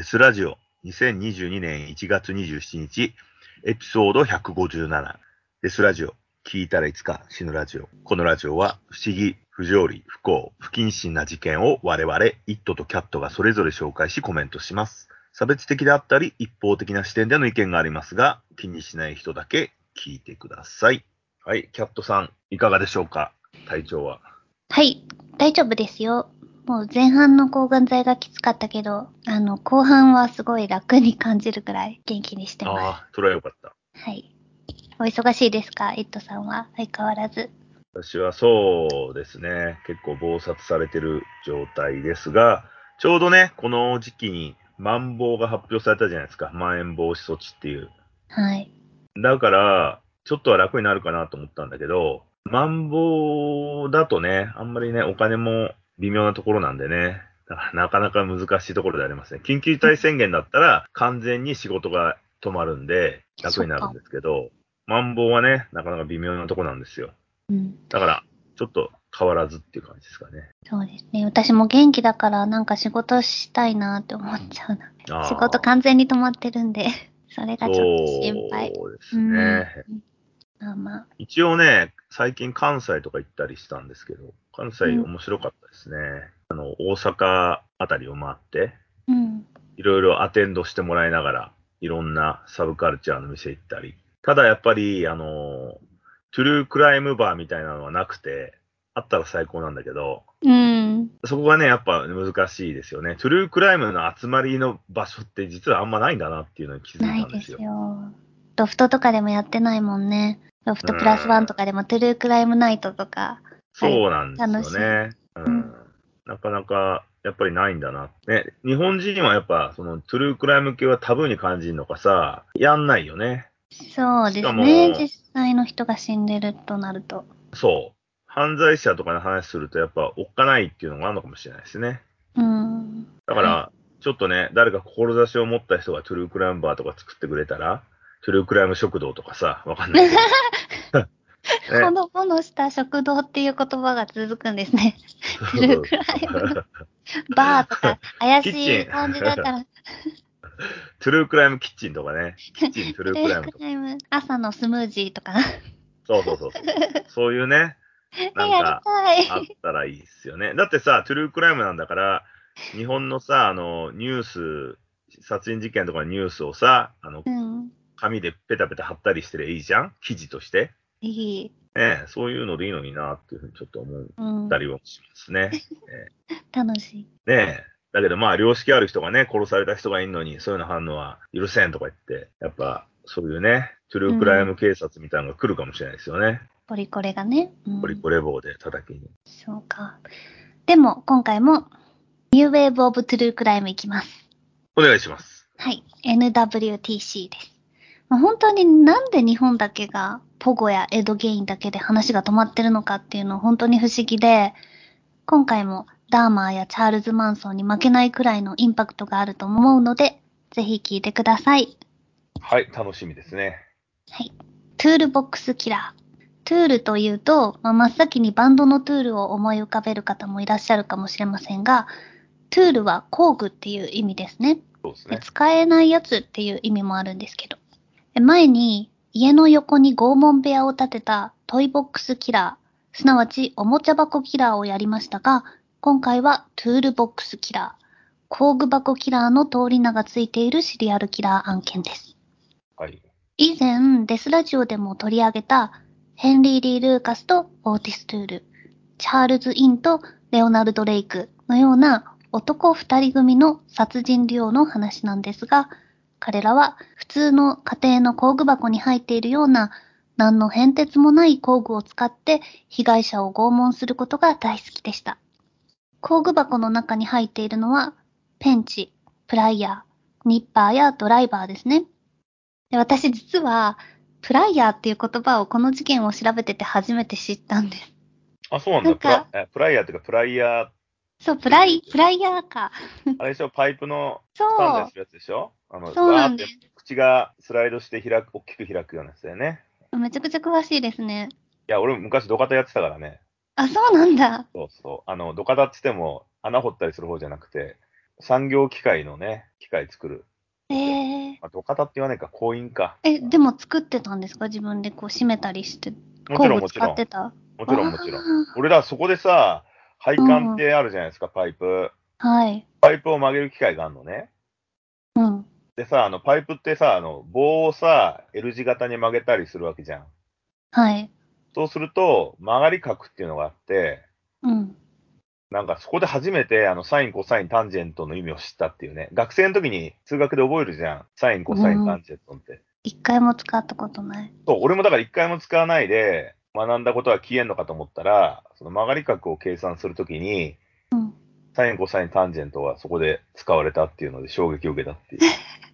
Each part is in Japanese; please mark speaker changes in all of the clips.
Speaker 1: デスラジオ2022年1月27日エピソード157デスラジオ聞いたらいつか死ぬラジオ。このラジオは不思議、不条理、不幸、不謹慎な事件を我々、イットとキャットがそれぞれ紹介しコメントします。差別的であったり一方的な視点での意見がありますが、気にしない人だけ聞いてください。はい、キャットさん、いかがでしょうか？体調は。
Speaker 2: はい、大丈夫ですよ。もう前半の抗がん剤がきつかったけど、あの、後半はすごい楽に感じるくらい元気にしてます。
Speaker 1: ああ、それはよかった。
Speaker 2: はい。お忙しいですか？イットさんは？相変わらず。
Speaker 1: 私はそうですね、結構暴殺されてる状態ですが、ちょうどね、この時期に、マンボウが発表されたじゃないですか。まん延防止措置っていう。
Speaker 2: はい。
Speaker 1: だから、ちょっとは楽になるかなと思ったんだけど、マンボウだとね、あんまりね、お金も微妙なところなんでね、だからなかなか難しいところでありますね。緊急事態宣言だったら、完全に仕事が止まるんで、楽になるんですけど、マンボウはね、なかなか微妙なところなんですよ。
Speaker 2: うん。
Speaker 1: だから、ちょっと変わらずっていう感じですかね。
Speaker 2: そうですね。私も元気だからなんか仕事したいなって思っちゃうな。仕事完全に止まってるんで、それがちょっと心配。
Speaker 1: そうですね。
Speaker 2: うんまあまあ。
Speaker 1: 一応ね、最近関西とか行ったりしたんですけど、関西
Speaker 2: うん
Speaker 1: 面白かったですね。あの、大阪あたりを回って、
Speaker 2: うん。
Speaker 1: いろいろアテンドしてもらいながら、いろんなサブカルチャーの店行ったり。ただやっぱり、あの、トゥルークライムバーみたいなのはなくて、あったら最高なんだけど、
Speaker 2: うん。
Speaker 1: そこがね、やっぱ難しいですよね。トゥルークライムの集まりの場所って実はあんまないんだなっていうのに気づ
Speaker 2: ないい
Speaker 1: たんでよ。
Speaker 2: ですすよ。ロフトとかでもやってないもんね。ロフトプラスワンとかでもトゥルークライムナイトとか。
Speaker 1: そうなんですよね。う
Speaker 2: うん
Speaker 1: ん。なかなか、やっぱりないんだな。ね、日本人はやっぱ、そのトゥルークライム系はタブーに感じるのかさ、やんないよね。
Speaker 2: そうですね。
Speaker 1: も
Speaker 2: 実際の人が死んでるとなると。
Speaker 1: そう。犯罪者とかの話すると、やっぱ、おっかないっていうのがあるのかもしれないですね。
Speaker 2: うん。
Speaker 1: だから、ちょっとね、誰か志を持った人がトゥルークライムバーとか作ってくれたら、トゥルークライム食堂とかさ、わかんないけど。ね
Speaker 2: ほのぼのした食堂っていう言葉が続くんですね。トゥルークライムバーとか怪しい感じだったら、
Speaker 1: トゥルークライムキッチンとかね、キッチントゥルークライム
Speaker 2: 朝のスムージーとか。
Speaker 1: そうそうそう。そういうね、なん
Speaker 2: やり
Speaker 1: か、
Speaker 2: たい。
Speaker 1: あったらいいっすよね。だってさ、トゥルークライムなんだから、日本のさ、あの、ニュース、殺人事件とかのニュースをさ、あの
Speaker 2: う、ん。
Speaker 1: 紙でペタペタ貼ったりしてりゃいいじゃん？記事として。
Speaker 2: いい。
Speaker 1: ねえそういうのでいいのになっていうふうにちょっと思っ
Speaker 2: うん。
Speaker 1: たりはしますね。
Speaker 2: 楽しい。
Speaker 1: ねえ。だけどまあ、良識ある人がね、殺された人がいるのに、そういうの反応は許せんとか言って、やっぱ、そういうね、トゥルークライム警察みたいなのが来るかもしれないですよね。
Speaker 2: ポリコレがね。うん
Speaker 1: ポリコレ棒で叩きに。
Speaker 2: そうか。でも、今回も、 New Wave of True Crime いきます。
Speaker 1: お願いします。
Speaker 2: はい。NWTC です。まあ本当になんで日本だけが、ポゴやエドゲインだけで話が止まってるのかっていうのは本当に不思議で、今回もダーマーやチャールズ・マンソンに負けないくらいのインパクトがあると思うので、ぜひ聞いてください。
Speaker 1: はい、楽しみですね。
Speaker 2: はい。 Toolbox Killer。Tool というと、まあ、真っ先にバンドの Tool を思い浮かべる方もいらっしゃるかもしれませんが、 tool は工具っていう意味ですね。で
Speaker 1: そうですね。
Speaker 2: 使えないやつっていう意味もあるんですけど。で前に家の横に拷問部屋を建てた Toy Box Killer、すなわちおもちゃ箱キラーをやりましたが、今回は Toolbox Killer、工具箱キラーの通り名がついているシリアルキラー案件です。
Speaker 1: はい。
Speaker 2: 以前、デスラジオでも取り上げた、ヘンリー・リー・ルーカスとオーティス・トゥール、チャールズ・イングとレオナルド・レイクのような男二人組の殺人デュオの話なんですが、彼らは普通の家庭の工具箱に入っているような何の変哲もない工具を使って被害者を拷問することが大好きでした。工具箱の中に入っているのは、ペンチ、プライヤー、ニッパーやドライバーですね。で私実は、プライヤーっていう言葉をこの事件を調べてて初めて知ったんです。
Speaker 1: あ、そうなんだ。
Speaker 2: なんか
Speaker 1: プライヤーっていうか、プライヤー、
Speaker 2: そう、プライ、プライヤーか。
Speaker 1: あれでしょ、パイプの
Speaker 2: そ
Speaker 1: 掴んだり
Speaker 2: う
Speaker 1: するやつでしょ？あの、
Speaker 2: そうなんです
Speaker 1: 口がスライドして開く、大きく開くようなやつだよね。
Speaker 2: めちゃくちゃ詳しいですね。
Speaker 1: いや、俺昔土方やってたからね。
Speaker 2: あ、そうなんだ。
Speaker 1: そうそう。あの、土方って言っても、穴掘ったりする方じゃなくて、産業機械のね、機械作る。
Speaker 2: ええ
Speaker 1: まあ、土方って言わないか、工員か。
Speaker 2: え、でも作ってたんですか？自分でこう締めたりして。
Speaker 1: もちろんもちろん。
Speaker 2: ってた？
Speaker 1: もちろんもちろん。
Speaker 2: ん。
Speaker 1: 俺らそこでさ、配管ってあるじゃないですか、パイプ。
Speaker 2: はい。
Speaker 1: パイプを曲げる機械があるのね。
Speaker 2: うん。
Speaker 1: でさ、あの、パイプってさ、あの、棒をさ、L 字型に曲げたりするわけじゃん。
Speaker 2: はい。
Speaker 1: そうすると、曲がり角っていうのがあって、
Speaker 2: うん。
Speaker 1: なんかそこで初めて、あの、サイン、コサイン、タンジェントの意味を知ったっていうね。学生の時に数学で覚えるじゃん。サイン、コサイン、タンジェントって。
Speaker 2: 一回も使ったことない。
Speaker 1: そう、俺もだから一回も使わないで、学んだことは消えんのかと思ったら、その曲がり角を計算するときに、
Speaker 2: うん。
Speaker 1: サイン、コサイン、タンジェントがそこで使われたっていうので衝撃を受けたっていう。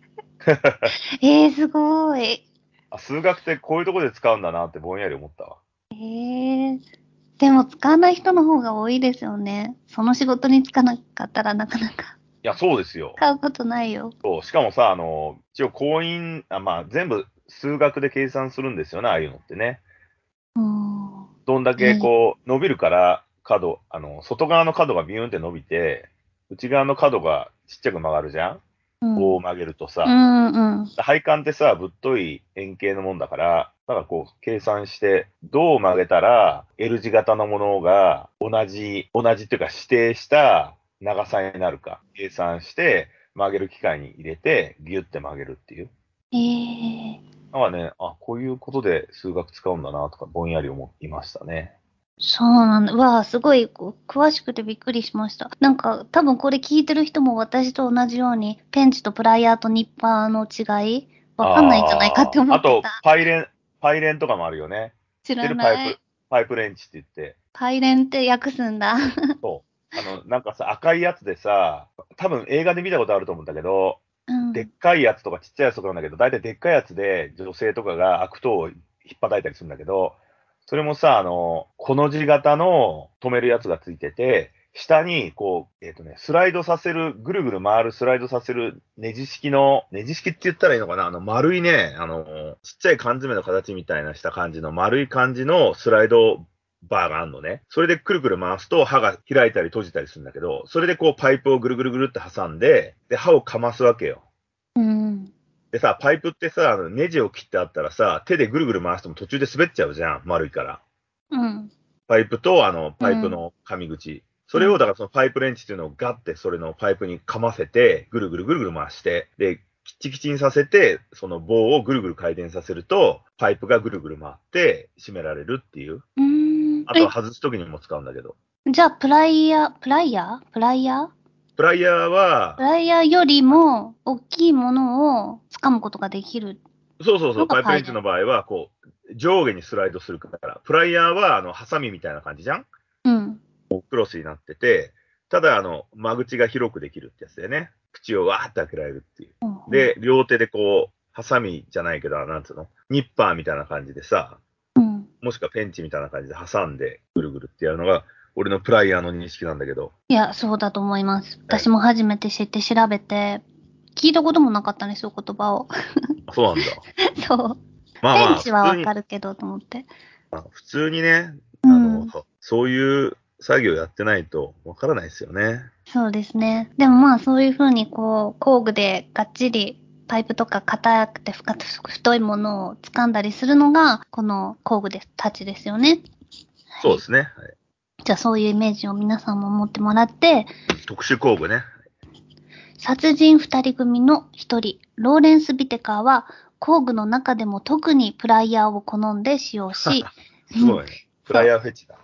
Speaker 2: えー、すごい。
Speaker 1: あ数学ってこういうところで使うんだなってぼんやり思ったわ。
Speaker 2: えー。でも使わない人の方が多いですよね。その仕事に就かなかったらなかなか
Speaker 1: いや、そうですよ。
Speaker 2: 使うことないよ。
Speaker 1: そうしかもさ、あの、一応婚姻、あまあ、全部数学で計算するんですよね、ああいうのってね。
Speaker 2: うん。
Speaker 1: どんだけこう、伸びるから、角、あの、外側の角がビューンって伸びて、内側の角がちっちゃく曲がるじゃん
Speaker 2: うん。
Speaker 1: 棒を曲げるとさ。
Speaker 2: うんうん。
Speaker 1: 配管ってさ、ぶっとい円形のもんだから、だからこう、計算して、どう曲げたら、L 字型のものが同じ、同じっていうか指定した長さになるか、計算して、曲げる機械に入れて、ギュッて曲げるっていう。
Speaker 2: えー。
Speaker 1: だからね、あ、こういうことで数学使うんだな、とか、ぼんやり思いましたね。
Speaker 2: そうなんだ。うわあ、すごいこう詳しくてびっくりしました。なんか、多分これ聞いてる人も私と同じように、ペンチとプライヤーとニッパーの違い、わかんないんじゃないかって思って
Speaker 1: あーあと
Speaker 2: た。、
Speaker 1: パイレン、パイレンとかもあるよね。
Speaker 2: 知らない
Speaker 1: パイプ。、パイプレンチって言って。
Speaker 2: パイレンって訳すんだ。
Speaker 1: そう。あの、なんかさ、赤いやつでさ、多分映画で見たことあると思うんだけど、
Speaker 2: うん。
Speaker 1: でっかいやつとかちっちゃいやつとかなんだけど、大体でっかいやつで女性とかが悪党を引っ叩いたりするんだけど、それもさ、あの、この字型の止めるやつがついてて、下に、こう、えっ、とね、スライドさせる、ぐるぐる回るスライドさせるネジ式の、ネジ式って言ったらいいのかな？あの、丸いね、あの、ちっちゃい缶詰の形みたいなした感じの丸い感じのスライドバーがあるのね。それでくるくる回すと刃が開いたり閉じたりするんだけど、それでこうパイプをぐるぐるぐるって挟んで、で、刃をかますわけよ。
Speaker 2: うん。
Speaker 1: でさ、パイプってさ、あのネジを切ってあったらさ、手でぐるぐる回しても途中で滑っちゃうじゃん、丸いから。
Speaker 2: うん。
Speaker 1: パイプと、あの、パイプの紙口。それを、だからそのパイプレンチっていうのをガッてそれのパイプにかませて、ぐるぐるぐるぐる回して、で、きっちきちにさせて、その棒をぐるぐる回転させると、パイプがぐるぐる回って締められるっていう。
Speaker 2: うーん。
Speaker 1: あとは外すときにも使うんだけど。
Speaker 2: えじゃあ、プライヤー、プライヤー？プライヤー？
Speaker 1: プライヤーは
Speaker 2: プ、ライヤーよりも大きいものを掴むことができる。
Speaker 1: そうそうそう、パイプレンチの場合は、こう、上下にスライドするから、プライヤーは、あの、ハサミみたいな感じじゃん？
Speaker 2: うん。
Speaker 1: クロスになってて、ただ、あの、間口が広くできるってやつだよね。口をわーって開けられるっていう。で、両手でこう、ハサミじゃないけど、なんつうの？ニッパーみたいな感じでさ、
Speaker 2: うん。
Speaker 1: もしくはペンチみたいな感じで挟んで、ぐるぐるってやるのが、俺のプライヤーの認識なんだけど。
Speaker 2: いや、そうだと思います。私も初めて知って調べて、聞いたこともなかったんですよ、言葉を。
Speaker 1: あそうなんだ。
Speaker 2: そう。
Speaker 1: まあまあ、
Speaker 2: ペンチはわかるけど、と思って。
Speaker 1: あ普通にね、あ
Speaker 2: うん
Speaker 1: の、そういう作業やってないとわからないですよね。
Speaker 2: そうですね。でもまあ、そういうふうにこう、工具でがっちり、パイプとか硬くて深く太いものを掴んだりするのが、この工具でたちですよね。
Speaker 1: そうですね。はい
Speaker 2: じゃあそういうイメージを皆さんも持ってもらって、
Speaker 1: 特殊工具ね。
Speaker 2: 殺人二人組の一人、ローレンス・ビテカーは、工具の中でも特にプライヤーを好んで使用し、
Speaker 1: すごいね。プライヤーフェチだ。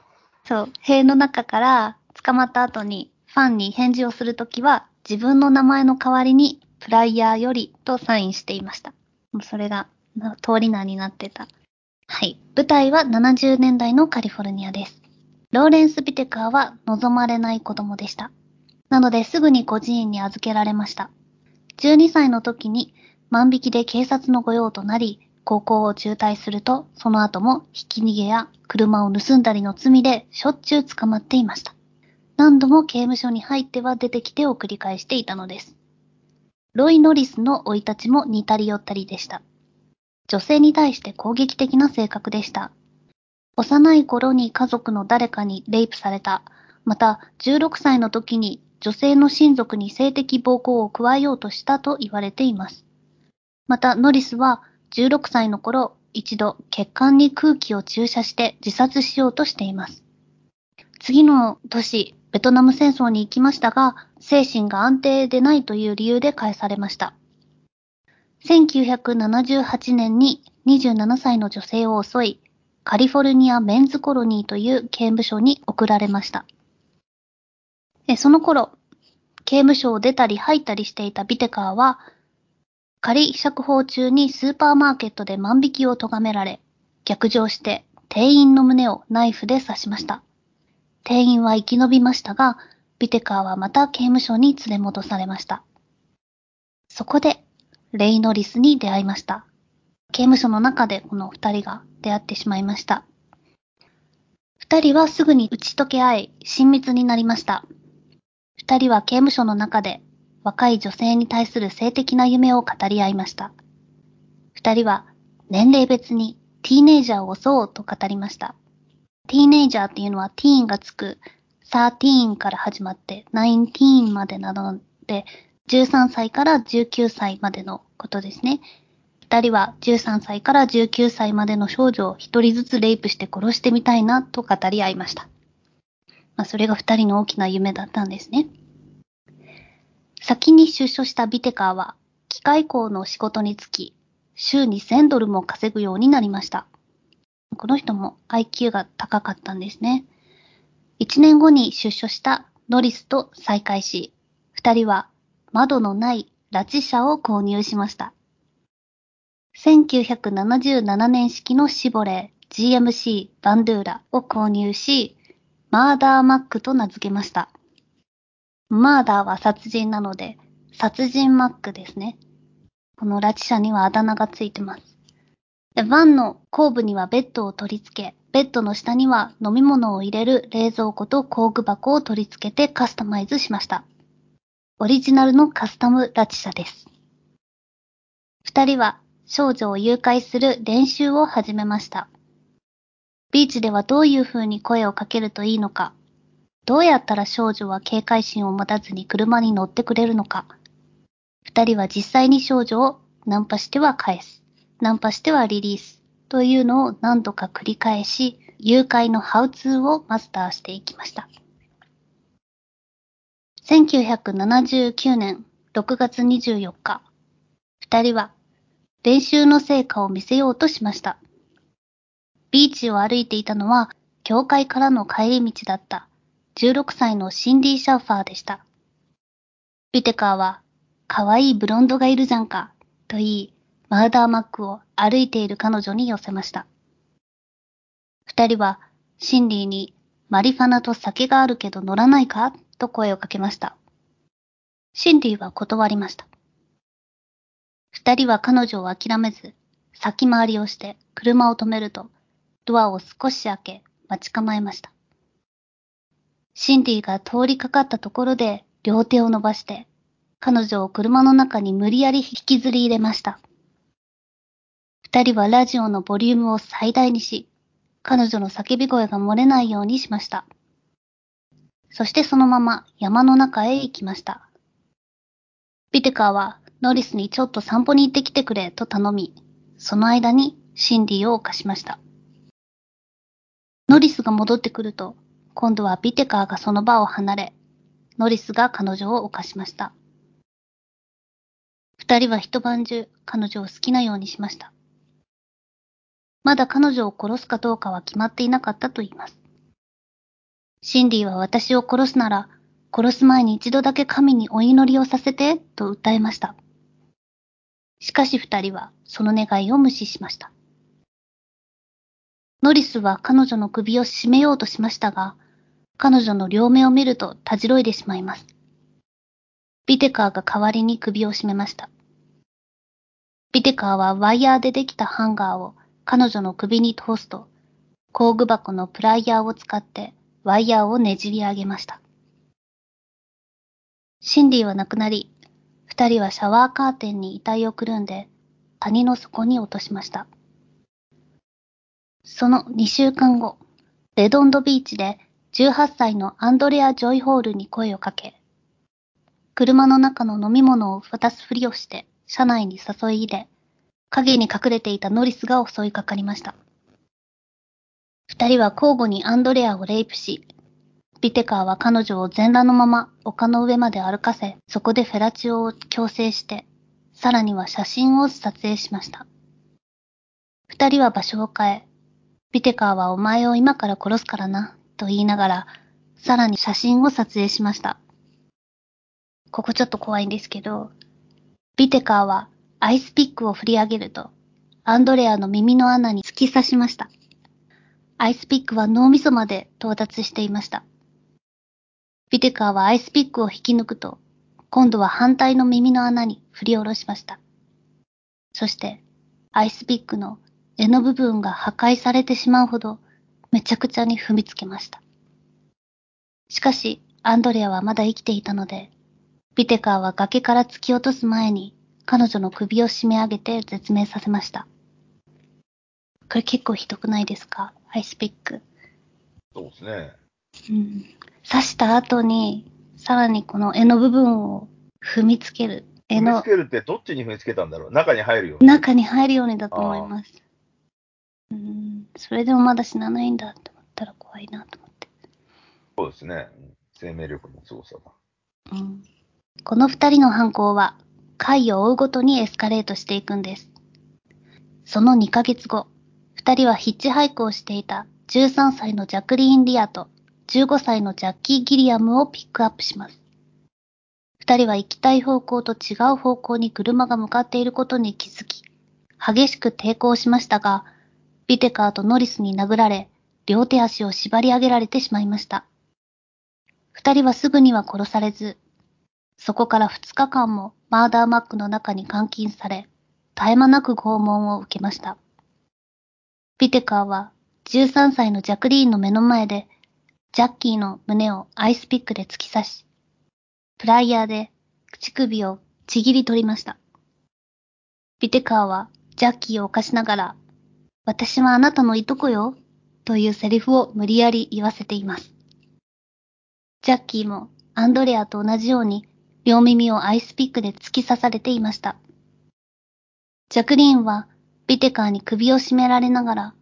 Speaker 2: そう、塀の中から捕まった後にファンに返事をするときは、自分の名前の代わりに、プライヤーよりとサインしていました。もうそれが、な通り名になってた。はい。舞台は70年代のカリフォルニアです。ローレンス・ビテカーは望まれない子供でした。なのですぐに孤児院に預けられました。12歳の時に万引きで警察の御用となり、高校を中退すると、その後もひき逃げや車を盗んだりの罪でしょっちゅう捕まっていました。何度も刑務所に入っては出てきてを繰り返していたのです。ロイ・ノリスの生い立ちも似たり寄ったりでした。女性に対して攻撃的な性格でした。幼い頃に家族の誰かにレイプされた。また、16歳の時に女性の親族に性的暴行を加えようとしたと言われています。また、ノリスは16歳の頃、一度血管に空気を注射して自殺しようとしています。次の年、ベトナム戦争に行きましたが、精神が安定でないという理由で返されました。1978年に27歳の女性を襲い、カリフォルニアメンズコロニーという刑務所に送られました。その頃、刑務所を出たり入ったりしていたビテカーは、仮釈放中にスーパーマーケットで万引きを咎められ、逆上して店員の胸をナイフで刺しました。店員は生き延びましたが、ビテカーはまた刑務所に連れ戻されました。そこで、レイノリスに出会いました。刑務所の中でこの二人が出会ってしまいました。二人はすぐに打ち解け合い、親密になりました。二人は刑務所の中で若い女性に対する性的な夢を語り合いました。二人は年齢別にティーネイジャーを襲おうと語りました。ティーネイジャーっていうのはティーンがつく13から始まって19までなので13歳から19歳までのことですね。二人は13歳から19歳までの少女を一人ずつレイプして殺してみたいなと語り合いました。まあ、それが二人の大きな夢だったんですね。先に出所したビテカーは、機械工の仕事に就き、週に1000ドルも稼ぐようになりました。この人も IQ が高かったんですね。1年後に出所したノリスと再会し、二人は窓のない拉致車を購入しました。1977年式のシボレー GMC バンドゥーラを購入し、マーダーマックと名付けました。マーダーは殺人なので、殺人マックですね。この拉致車にはあだ名がついてます。でバンの後部にはベッドを取り付け、ベッドの下には飲み物を入れる冷蔵庫と工具箱を取り付けてカスタマイズしました。オリジナルのカスタム拉致車です。二人は少女を誘拐する練習を始めました。ビーチではどういう風に声をかけるといいのか、どうやったら少女は警戒心を持たずに車に乗ってくれるのか、二人は実際に少女をナンパしては返す、ナンパしてはリリースというのを何度か繰り返し、誘拐のハウツーをマスターしていきました。1979年6月24日、二人は練習の成果を見せようとしました。ビーチを歩いていたのは、教会からの帰り道だった16歳のシンディ・シャーファーでした。ビテカーは、可愛いいブロンドがいるじゃんか、と言い、マウダーマックを歩いている彼女に寄せました。二人は、シンディに、マリファナと酒があるけど乗らないか？と声をかけました。シンディは断りました。二人は彼女を諦めず、先回りをして車を止めると、ドアを少し開け、待ち構えました。シンディが通りかかったところで両手を伸ばして、彼女を車の中に無理やり引きずり入れました。二人はラジオのボリュームを最大にし、彼女の叫び声が漏れないようにしました。そしてそのまま山の中へ行きました。ビテカーはノリスにちょっと散歩に行ってきてくれと頼み、その間にシンディを犯しました。ノリスが戻ってくると、今度はビテカーがその場を離れ、ノリスが彼女を犯しました。二人は一晩中彼女を好きなようにしました。まだ彼女を殺すかどうかは決まっていなかったと言います。シンディは私を殺すなら、殺す前に一度だけ神にお祈りをさせて、と訴えました。しかし二人はその願いを無視しました。ノリスは彼女の首を絞めようとしましたが、彼女の両目を見るとたじろいでしまいます。ビテカーが代わりに首を絞めました。ビテカーはワイヤーでできたハンガーを彼女の首に通すと、工具箱のプライヤーを使ってワイヤーをねじり上げました。シンディは亡くなり、二人はシャワーカーテンに遺体をくるんで谷の底に落としました。その2週間後、レドンドビーチで18歳のアンドレア・ジョイホールに声をかけ、車の中の飲み物を渡すふりをして、車内に誘い入れ、影に隠れていたノリスが襲いかかりました。二人は交互にアンドレアをレイプし、ビテカーは彼女を全裸のまま丘の上まで歩かせ、そこでフェラチオを強制して、さらには写真を撮影しました。二人は場所を変え、ビテカーはお前を今から殺すからな、と言いながら、さらに写真を撮影しました。ここちょっと怖いんですけど、ビテカーはアイスピックを振り上げると、アンドレアの耳の穴に突き刺しました。アイスピックは脳みそまで到達していました。ビテカーはアイスピックを引き抜くと、今度は反対の耳の穴に振り下ろしました。そして、アイスピックの柄の部分が破壊されてしまうほど、めちゃくちゃに踏みつけました。しかし、アンドレアはまだ生きていたので、ビテカーは崖から突き落とす前に、彼女の首を締め上げて絶命させました。これ結構ひどくないですか？アイスピック。
Speaker 1: そうですね。
Speaker 2: うん。刺した後に、さらにこの柄の部分を踏みつける。柄の
Speaker 1: 踏みつけるってどっちに踏みつけたんだろう？中に入るように。
Speaker 2: 中に入るようにだと思います。うん。それでもまだ死なないんだって思ったら怖いなと思って。
Speaker 1: そうですね。うん生命力の凄さだ。
Speaker 2: うん。この二人の犯行は、回を追うごとにエスカレートしていくんです。その2ヶ月後、二人はヒッチハイクをしていた13歳のジャクリーン・リアと15歳のジャッキー・ギリアムをピックアップします。二人は行きたい方向と違う方向に車が向かっていることに気づき、激しく抵抗しましたが、ビテカーとノリスに殴られ、両手足を縛り上げられてしまいました。二人はすぐには殺されず、そこから二日間もマーダーマックの中に監禁され、絶え間なく拷問を受けました。ビテカーは13歳のジャクリーンの目の前で、ジャッキーの胸をアイスピックで突き刺し、プライヤーで乳首をちぎり取りました。ビテカーはジャッキーを犯しながら、私はあなたのいとこよ、というセリフを無理やり言わせています。ジャッキーもアンドレアと同じように両耳をアイスピックで突き刺されていました。ジャクリーンはビテカーに首を絞められながら、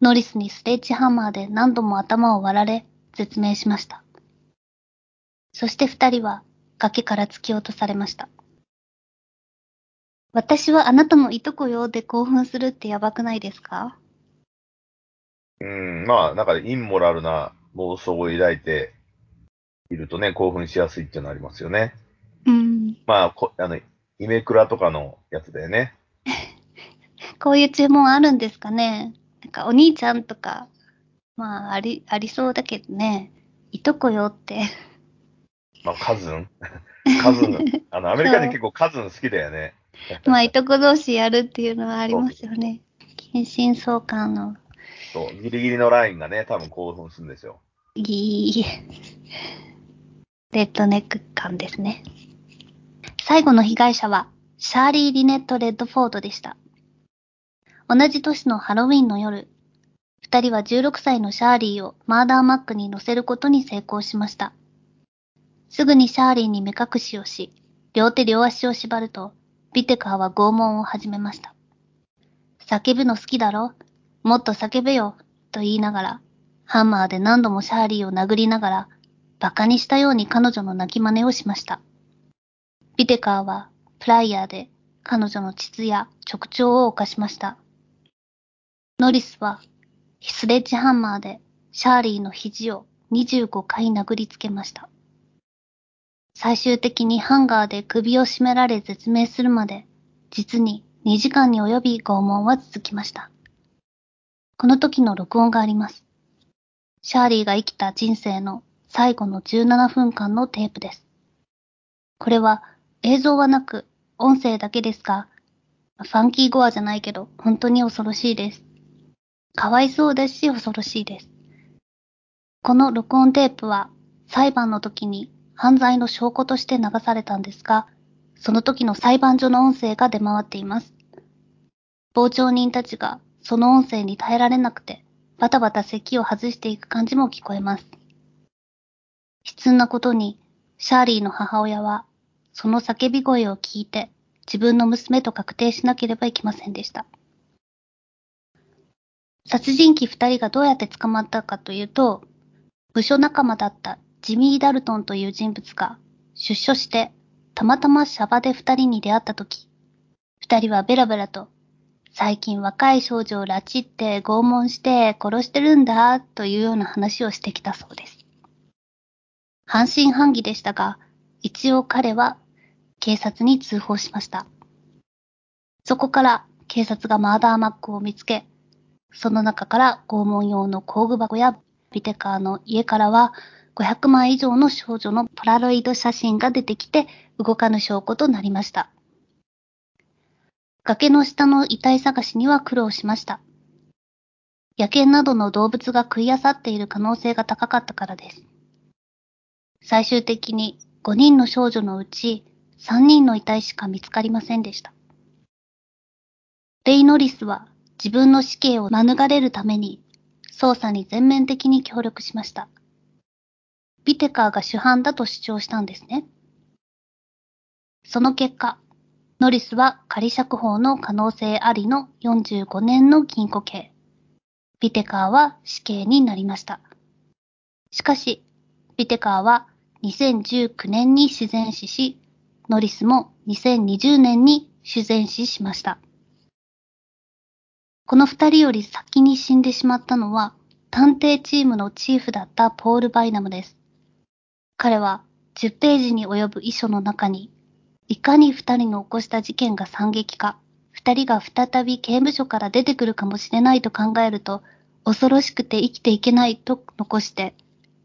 Speaker 2: ノリスにスレッジハンマーで何度も頭を割られ、絶命しました。そして二人は崖から突き落とされました。私はあなたのいとこよで興奮するってやばくないですか？
Speaker 1: うん、まあ、なんかインモラルな妄想を抱いているとね、興奮しやすいっていうのありますよね。
Speaker 2: うん。
Speaker 1: まあ、こあの、イメクラとかのやつだよね。
Speaker 2: こういう注文あるんですかね？なんかお兄ちゃんとか、まああり、ありそうだけどね。いとこよって。
Speaker 1: まあ、カズンカズン。あの、アメリカで結構カズン好きだよね。
Speaker 2: まあいとこ同士やるっていうのはありますよね。近親相関の、
Speaker 1: そう、ギリギリのラインがね、多分興奮するんですよ。
Speaker 2: いい、 redneck 感ですね。最後の被害者は、シャーリー・リネット・レッドフォードでした。同じ年のハロウィンの夜、二人は16歳のシャーリーをマーダーマックに乗せることに成功しました。すぐにシャーリーに目隠しをし、両手両足を縛ると、ビテカーは拷問を始めました。叫ぶの好きだろ？もっと叫べよと言いながら、ハンマーで何度もシャーリーを殴りながら、馬鹿にしたように彼女の泣き真似をしました。ビテカーは、プライヤーで彼女の膣や直腸を犯しました。ノリスは、スレッジハンマーでシャーリーの肘を25回殴りつけました。最終的にハンガーで首を絞められ絶命するまで、実に2時間に及び拷問は続きました。この時の録音があります。シャーリーが生きた人生の最後の17分間のテープです。これは映像はなく音声だけですが、ファンキーゴアじゃないけど本当に恐ろしいです。かわいそうですし恐ろしいです。この録音テープは裁判の時に犯罪の証拠として流されたんですが、その時の裁判所の音声が出回っています。傍聴人たちがその音声に耐えられなくて、バタバタ席を外していく感じも聞こえます。悲痛なことに、シャーリーの母親は、その叫び声を聞いて、自分の娘と確定しなければいけませんでした。殺人鬼二人がどうやって捕まったかというと、部署仲間だったジミー・ダルトンという人物が出所してたまたまシャバで二人に出会った時、二人はベラベラと最近若い少女を拉致って拷問して殺してるんだというような話をしてきたそうです。半信半疑でしたが、一応彼は警察に通報しました。そこから警察がマーダーマックを見つけ、その中から拷問用の工具箱やビテカーの家からは500枚以上の少女のポラロイド写真が出てきて動かぬ証拠となりました。崖の下の遺体探しには苦労しました。野犬などの動物が食い漁っている可能性が高かったからです。最終的に5人の少女のうち3人の遺体しか見つかりませんでした。レイ・ノリスは自分の死刑を免れるために捜査に全面的に協力しました。ビテカーが主犯だと主張したんですね。その結果、ノリスは仮釈放の可能性ありの45年の禁錮刑。ビテカーは死刑になりました。しかし、ビテカーは2019年に自然死し、ノリスも2020年に自然死しました。この二人より先に死んでしまったのは、探偵チームのチーフだったポール・バイナムです。彼は10ページに及ぶ遺書の中にいかに二人の起こした事件が惨劇か、二人が再び刑務所から出てくるかもしれないと考えると、恐ろしくて生きていけないと残して、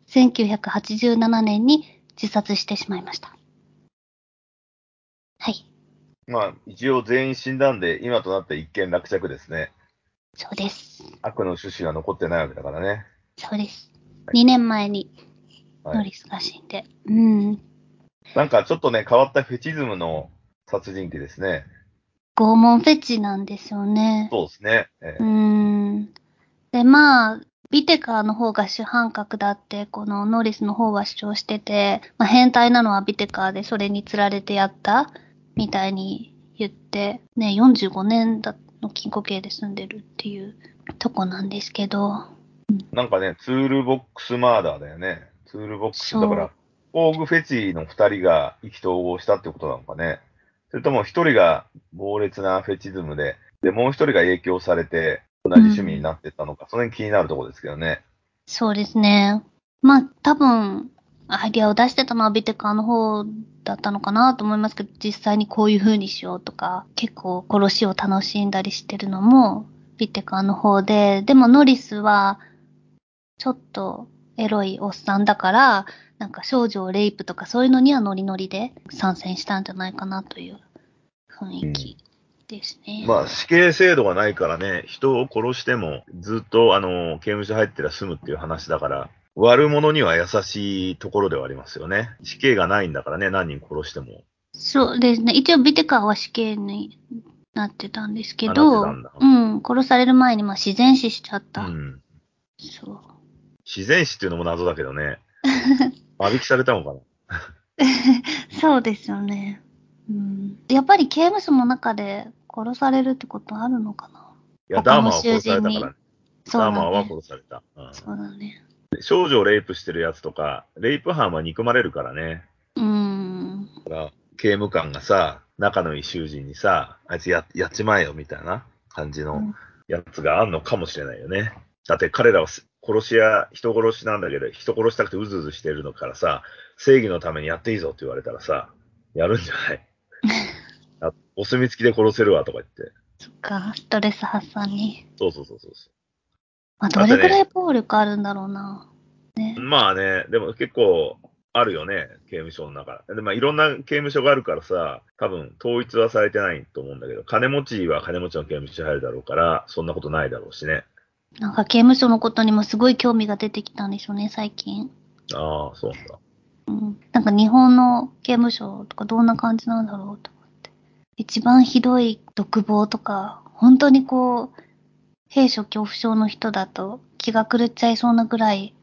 Speaker 2: 1987年に自殺してしまいました。はい。
Speaker 1: まあ、一応全員死んだんで、今となって一件落着ですね。
Speaker 2: そうです。
Speaker 1: 悪の趣旨が残ってないわけだからね。
Speaker 2: そうです。はい、2年前に、ノリスが死んで。はい、うん。
Speaker 1: なんかちょっとね、変わったフェチズムの殺人鬼ですね。
Speaker 2: 拷問フェチなんですよね。
Speaker 1: そうですね。え
Speaker 2: ー、うん。で、まあ、ビテカーの方が主犯格だって、このノリスの方は主張してて、まあ、変態なのはビテカーでそれに釣られてやったみたいに言って、ね、45年だの禁錮刑で住んでるっていうとこなんですけど。
Speaker 1: なんかね、ツールボックスマーダーだよね。ツールボックスだから、オーグフェチの二人が意気投合したってことなのかね。それとも一人が猛烈なフェチズムで、で、もう一人が影響されて同じ趣味になってったのか、うん、その辺気になるところですけどね。
Speaker 2: そうですね。まあ、多分、アイディアを出してたのはビテカーの方だったのかなと思いますけど、実際にこういう風にしようとか、結構殺しを楽しんだりしてるのもビテカーの方で、でもノリスは、ちょっとエロいおっさんだから、なんか少女をレイプとかそういうのにはノリノリで参戦したんじゃないかなという雰囲気ですね。
Speaker 1: うん、まあ死刑制度がないからね、人を殺してもずっとあの刑務所入ってら済むっていう話だから、悪者には優しいところではありますよね。死刑がないんだからね、何人殺しても。
Speaker 2: そうですね。一応ビテカーは死刑になってたんですけど、うん、殺される前にまあ自然死しちゃった。うん。そう。
Speaker 1: 自然死っていうのも謎だけどね。間引きされたのかな
Speaker 2: そうですよね。うん。やっぱり刑務所の中で殺されるってことあるのかな
Speaker 1: いや、ダーマーは殺されたからね。そうダーマーは殺された。
Speaker 2: うん、そうだね。
Speaker 1: 少女をレイプしてるやつとか、レイプ犯は憎まれるからね。
Speaker 2: うん。
Speaker 1: だから刑務官がさ、仲のいい囚人にさ、あいつややっちまえよみたいな感じのやつがあんのかもしれないよね。だって彼らは殺し屋、人殺しなんだけど、人殺したくてうずうずしてるのからさ、正義のためにやっていいぞって言われたらさ、やるんじゃない？お墨付きで殺せるわとか言って。
Speaker 2: そっか、ストレス発散に。
Speaker 1: そうそうそうそう。
Speaker 2: まあ、どれくらい暴力あるんだろうな。
Speaker 1: ね、まあね、でも結構あるよね、刑務所の中。で、まあいろんな刑務所があるからさ、多分統一はされてないと思うんだけど、金持ちは金持ちの刑務所に入るだろうから、そんなことないだろうしね。
Speaker 2: なんか刑務所のことにもすごい興味が出てきたんでしょうね、最近。
Speaker 1: ああ、そうなんだ。
Speaker 2: うん。なんか日本の刑務所とかどんな感じなんだろうと思って。一番ひどい独房とか、本当にこう、兵所恐怖症の人だと気が狂っちゃいそうなぐらい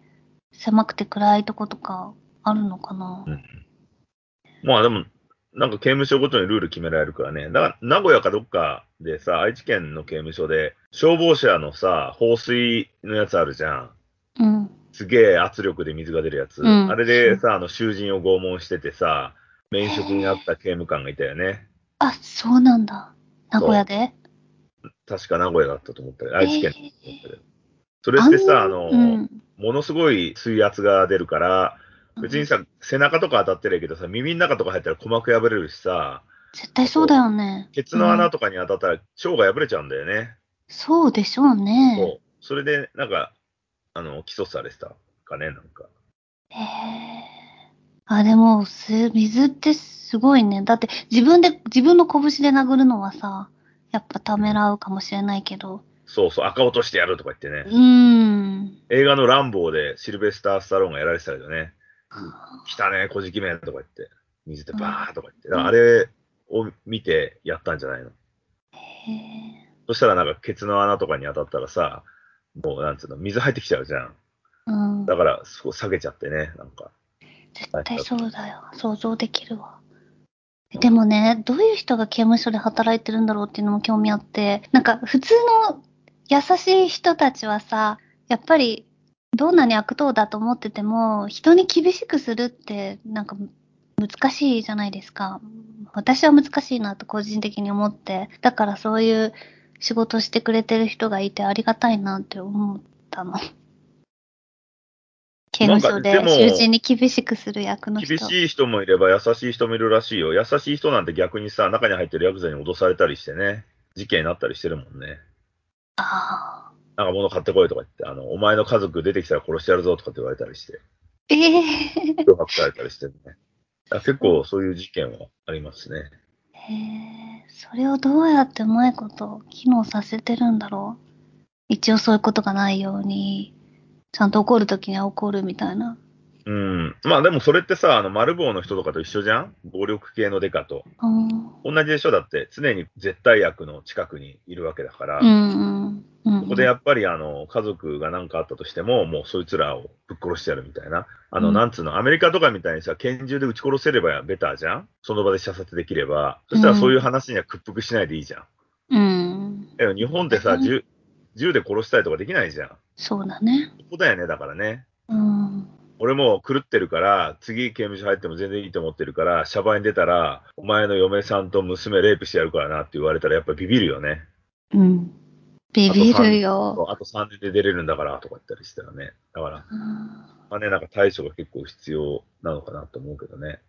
Speaker 2: 狭くて暗いとことかあるのかな。うん。
Speaker 1: まあでも、なんか刑務所ごとにルール決められるからね。だから、名古屋かどっかでさ、愛知県の刑務所で、消防車のさ、放水のやつあるじゃん。
Speaker 2: うん。
Speaker 1: すげえ圧力で水が出るやつ。
Speaker 2: うん
Speaker 1: あれでさ、あの、囚人を拷問しててさ、免職になった刑務官がいたよね。
Speaker 2: あ、そうなんだ。名古屋で？
Speaker 1: 確か名古屋だったと思ったよ愛知県だったけど。それ
Speaker 2: あ
Speaker 1: ってさ、あの、
Speaker 2: うん。
Speaker 1: ものすごい水圧が出るから、別にさ、背中とか当たってるけどさ、耳の中とか入ったら鼓膜破れるしさ、
Speaker 2: 絶対そうだよね。
Speaker 1: ケツの穴
Speaker 2: うん
Speaker 1: とかに当たったら腸が破れちゃうんだよね。
Speaker 2: そうでしょうね。
Speaker 1: そう。それで、なんか、あの、起訴されてたかね、なんか。
Speaker 2: へえ。あ、でも、す、水ってすごいね。だって、自分で、自分の拳で殴るのはさ、やっぱためらうかもしれないけど。
Speaker 1: そうそう、赤落としてやるとか言ってね。
Speaker 2: うーん。
Speaker 1: 映画のランボーでシルベスター・スタローンがやられてたけどね。来たね、小じきめとか言って。水でバーとか言って。だからあれを見てやったんじゃないの。そしたらなんかケツの穴とかに当たったらさ、もうなんつうの、水入ってきちゃうじゃん。
Speaker 2: うん。
Speaker 1: だから、そこ下げちゃってね、なんか。
Speaker 2: 絶対そうだよ。想像できるわ。でもね、どういう人が刑務所で働いてるんだろうっていうのも興味あって、なんか普通の優しい人たちはさ、やっぱりどんなに悪党だと思ってても、人に厳しくするってなんか難しいじゃないですか。私は難しいなと個人的に思って、だからそういう仕事してくれてる人がいてありがたいなって思ったの。刑務所で囚人に厳しくする役の人。
Speaker 1: 厳しい人もいれば優しい人もいるらしいよ。優しい人なんて逆にさ、中に入ってるヤクザに脅されたりしてね、事件になったりしてるもんね。
Speaker 2: ああ。
Speaker 1: なんか物買ってこいとか言って、あの、お前の家族出てきたら殺してやるぞとかって言われたりして、
Speaker 2: ええ
Speaker 1: 脅迫されたりしてるね。あ結構そういう事件はありますね。
Speaker 2: へえ、それをどうやってうまいこと機能させてるんだろう？一応そういうことがないように、ちゃんと怒るときには怒るみたいな。
Speaker 1: うん。まあでもそれってさ、あの、丸棒の人とかと一緒じゃん？暴力系のデカと。
Speaker 2: うん。
Speaker 1: 同じでしょ？だって、常に絶対悪の近くにいるわけだから。
Speaker 2: うんうん。
Speaker 1: こでやっぱりあの、家族が何かあったとしても、もうそいつらをぶっ殺してやるみたいな。あの、
Speaker 2: うん
Speaker 1: なんつうの、アメリカとかみたいにさ、拳銃で撃ち殺せればベターじゃん？その場で射殺できれば。そしたらそういう話には屈服しないでいいじゃん。
Speaker 2: うん。
Speaker 1: 日本ってさ、
Speaker 2: うん
Speaker 1: 銃、銃で殺したりとかできないじゃん。
Speaker 2: そうだね。
Speaker 1: そこだよね、だからね。
Speaker 2: うん。
Speaker 1: 俺も狂ってるから、次刑務所入っても全然いいと思ってるから、シャバに出たら、お前の嫁さんと娘レイプしてやるからなって言われたらやっぱりビビるよね。
Speaker 2: うん。ビビるよ。
Speaker 1: あと3年で出れるんだからとか言ったりしたらね。だから、
Speaker 2: うん
Speaker 1: まあね、なんか対処が結構必要なのかなと思うけどね。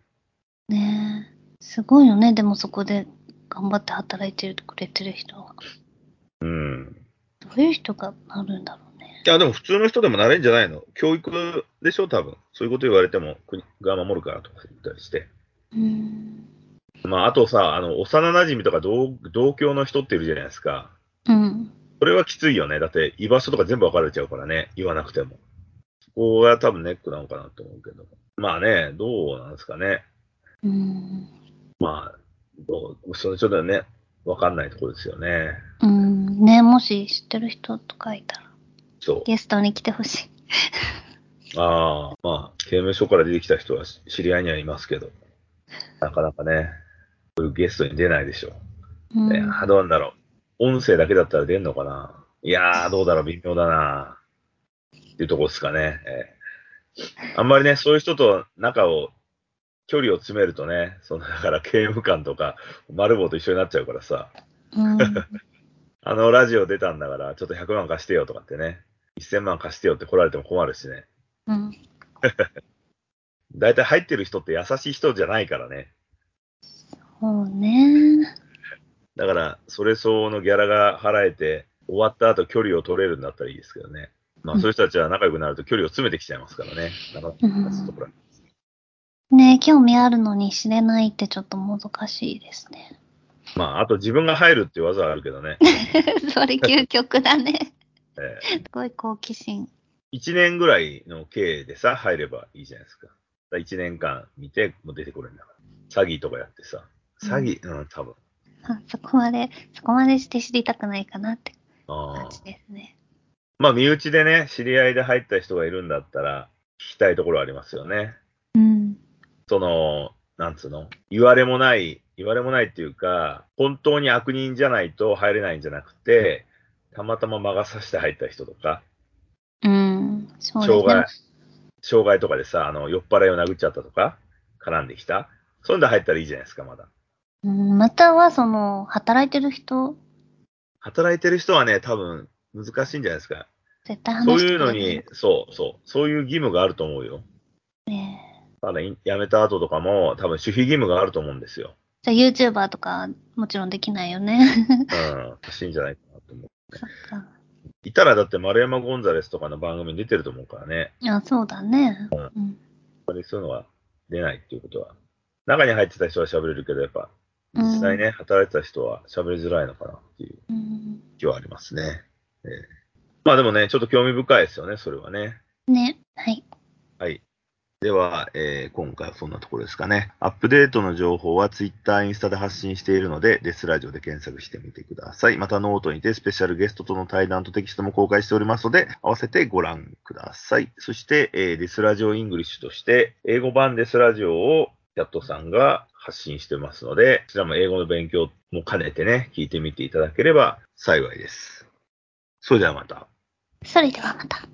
Speaker 2: ねえ。すごいよね。でもそこで頑張って働いてくれてる人は。
Speaker 1: うん。
Speaker 2: どういう人がなるんだろう
Speaker 1: や、でも普通の人でもなれんじゃないの？教育でしょ、多分。そういうこと言われても国が守るからとか言ったりして。
Speaker 2: うん。
Speaker 1: まあ、あとさ、あの、幼馴染とか同同郷の人っているじゃないですか。
Speaker 2: うん。
Speaker 1: それはきついよね。だって、居場所とか全部分かれちゃうからね。言わなくても。そこが多分ネックなのかなと思うけど。まあね、どうなんですかね。
Speaker 2: うん。
Speaker 1: まあ、どうそれちょっとね、分かんないところですよね。
Speaker 2: うん。ねもし知ってる人とかいたら、
Speaker 1: そう。
Speaker 2: ゲストに来てほしい。
Speaker 1: ああ、まあ、刑務所から出てきた人は知り合いにはいますけど、なかなかね、こういうゲストに出ないでしょ
Speaker 2: う
Speaker 1: う。いやーどうなんだろう。音声だけだったら出んのかないやー、どうだろう、微妙だなっていうところですかね。えーあんまりね、そういう人と仲を、距離を詰めるとね、その、だから刑務官とか、丸棒と一緒になっちゃうからさ、
Speaker 2: うん。
Speaker 1: あのラジオ出たんだから、ちょっと100万貸してよとかってね、1000万貸してよって来られても困るしね。
Speaker 2: うん。
Speaker 1: 大体入ってる人って優しい人じゃないからね。
Speaker 2: そうね。
Speaker 1: だから、それ相応のギャラが払えて、終わった後距離を取れるんだったらいいですけどね。まあ、
Speaker 2: うん
Speaker 1: そういう人たちは仲良くなると距離を詰めてきちゃいますからね。ういうところ
Speaker 2: ね興味あるのに知れないってちょっと難しいですね。
Speaker 1: まあ、あと自分が入るって技はあるけどね。
Speaker 2: それ究極だね。
Speaker 1: え
Speaker 2: すごい好奇心。
Speaker 1: 1年ぐらいの刑でさ、入ればいいじゃないですか。だ1年間見て、もう出てこれるんだから。詐欺とかやってさ。詐欺、うん、多分。
Speaker 2: あそこまで、そこまでして知りたくないかなって感じですね。
Speaker 1: まあ、身内でね、知り合いで入った人がいるんだったら、聞きたいところありますよね。
Speaker 2: うん。
Speaker 1: その、なんつうの？言われもない、言われもないっていうか、本当に悪人じゃないと入れないんじゃなくて、たまたま魔が差して入った人とか、
Speaker 2: うん。そうです
Speaker 1: 障害
Speaker 2: ね。、
Speaker 1: 障害とかでさ、あの、酔っ払いを殴っちゃったとか、絡んできた。そういうので入ったらいいじゃないですか、まだ。
Speaker 2: うん、または、その、働いてる人、
Speaker 1: 働いてる人はね、多分、難しいんじゃないですか。
Speaker 2: 絶対
Speaker 1: そう
Speaker 2: 話して
Speaker 1: いうのにそうそう、そういう義務があると思うよ。
Speaker 2: ね。
Speaker 1: ただ、い辞めた後とかも、多分、守秘義務があると思うんですよ。
Speaker 2: じゃあ YouTuber とか、もちろんできないよね。
Speaker 1: うん、欲しいんじゃないかなと思う。いたら、だって、丸山ゴンザレスとかの番組に出てると思うからね。
Speaker 2: あ、そうだね。うん。
Speaker 1: やっぱりそういうのは出ないっていうことは。中に入ってた人は喋れるけど、やっぱ、実際ね、働いてた人は喋りづらいのかなっていう
Speaker 2: うん。
Speaker 1: 気はありますね。ええまあでもね、ちょっと興味深いですよね、それはね。
Speaker 2: ね。はい。
Speaker 1: はい。では、えー今回はそんなところですかね。アップデートの情報は Twitter、インスタで発信しているので、デスラジオで検索してみてください。またノートにてスペシャルゲストとの対談とテキストも公開しておりますので、合わせてご覧ください。そして、えーデスラジオ English として、英語版デスラジオをキャットさんが発信してますので、こちらも英語の勉強も兼ねてね、聞いてみていただければ幸いです。それではまた。
Speaker 2: それではまた。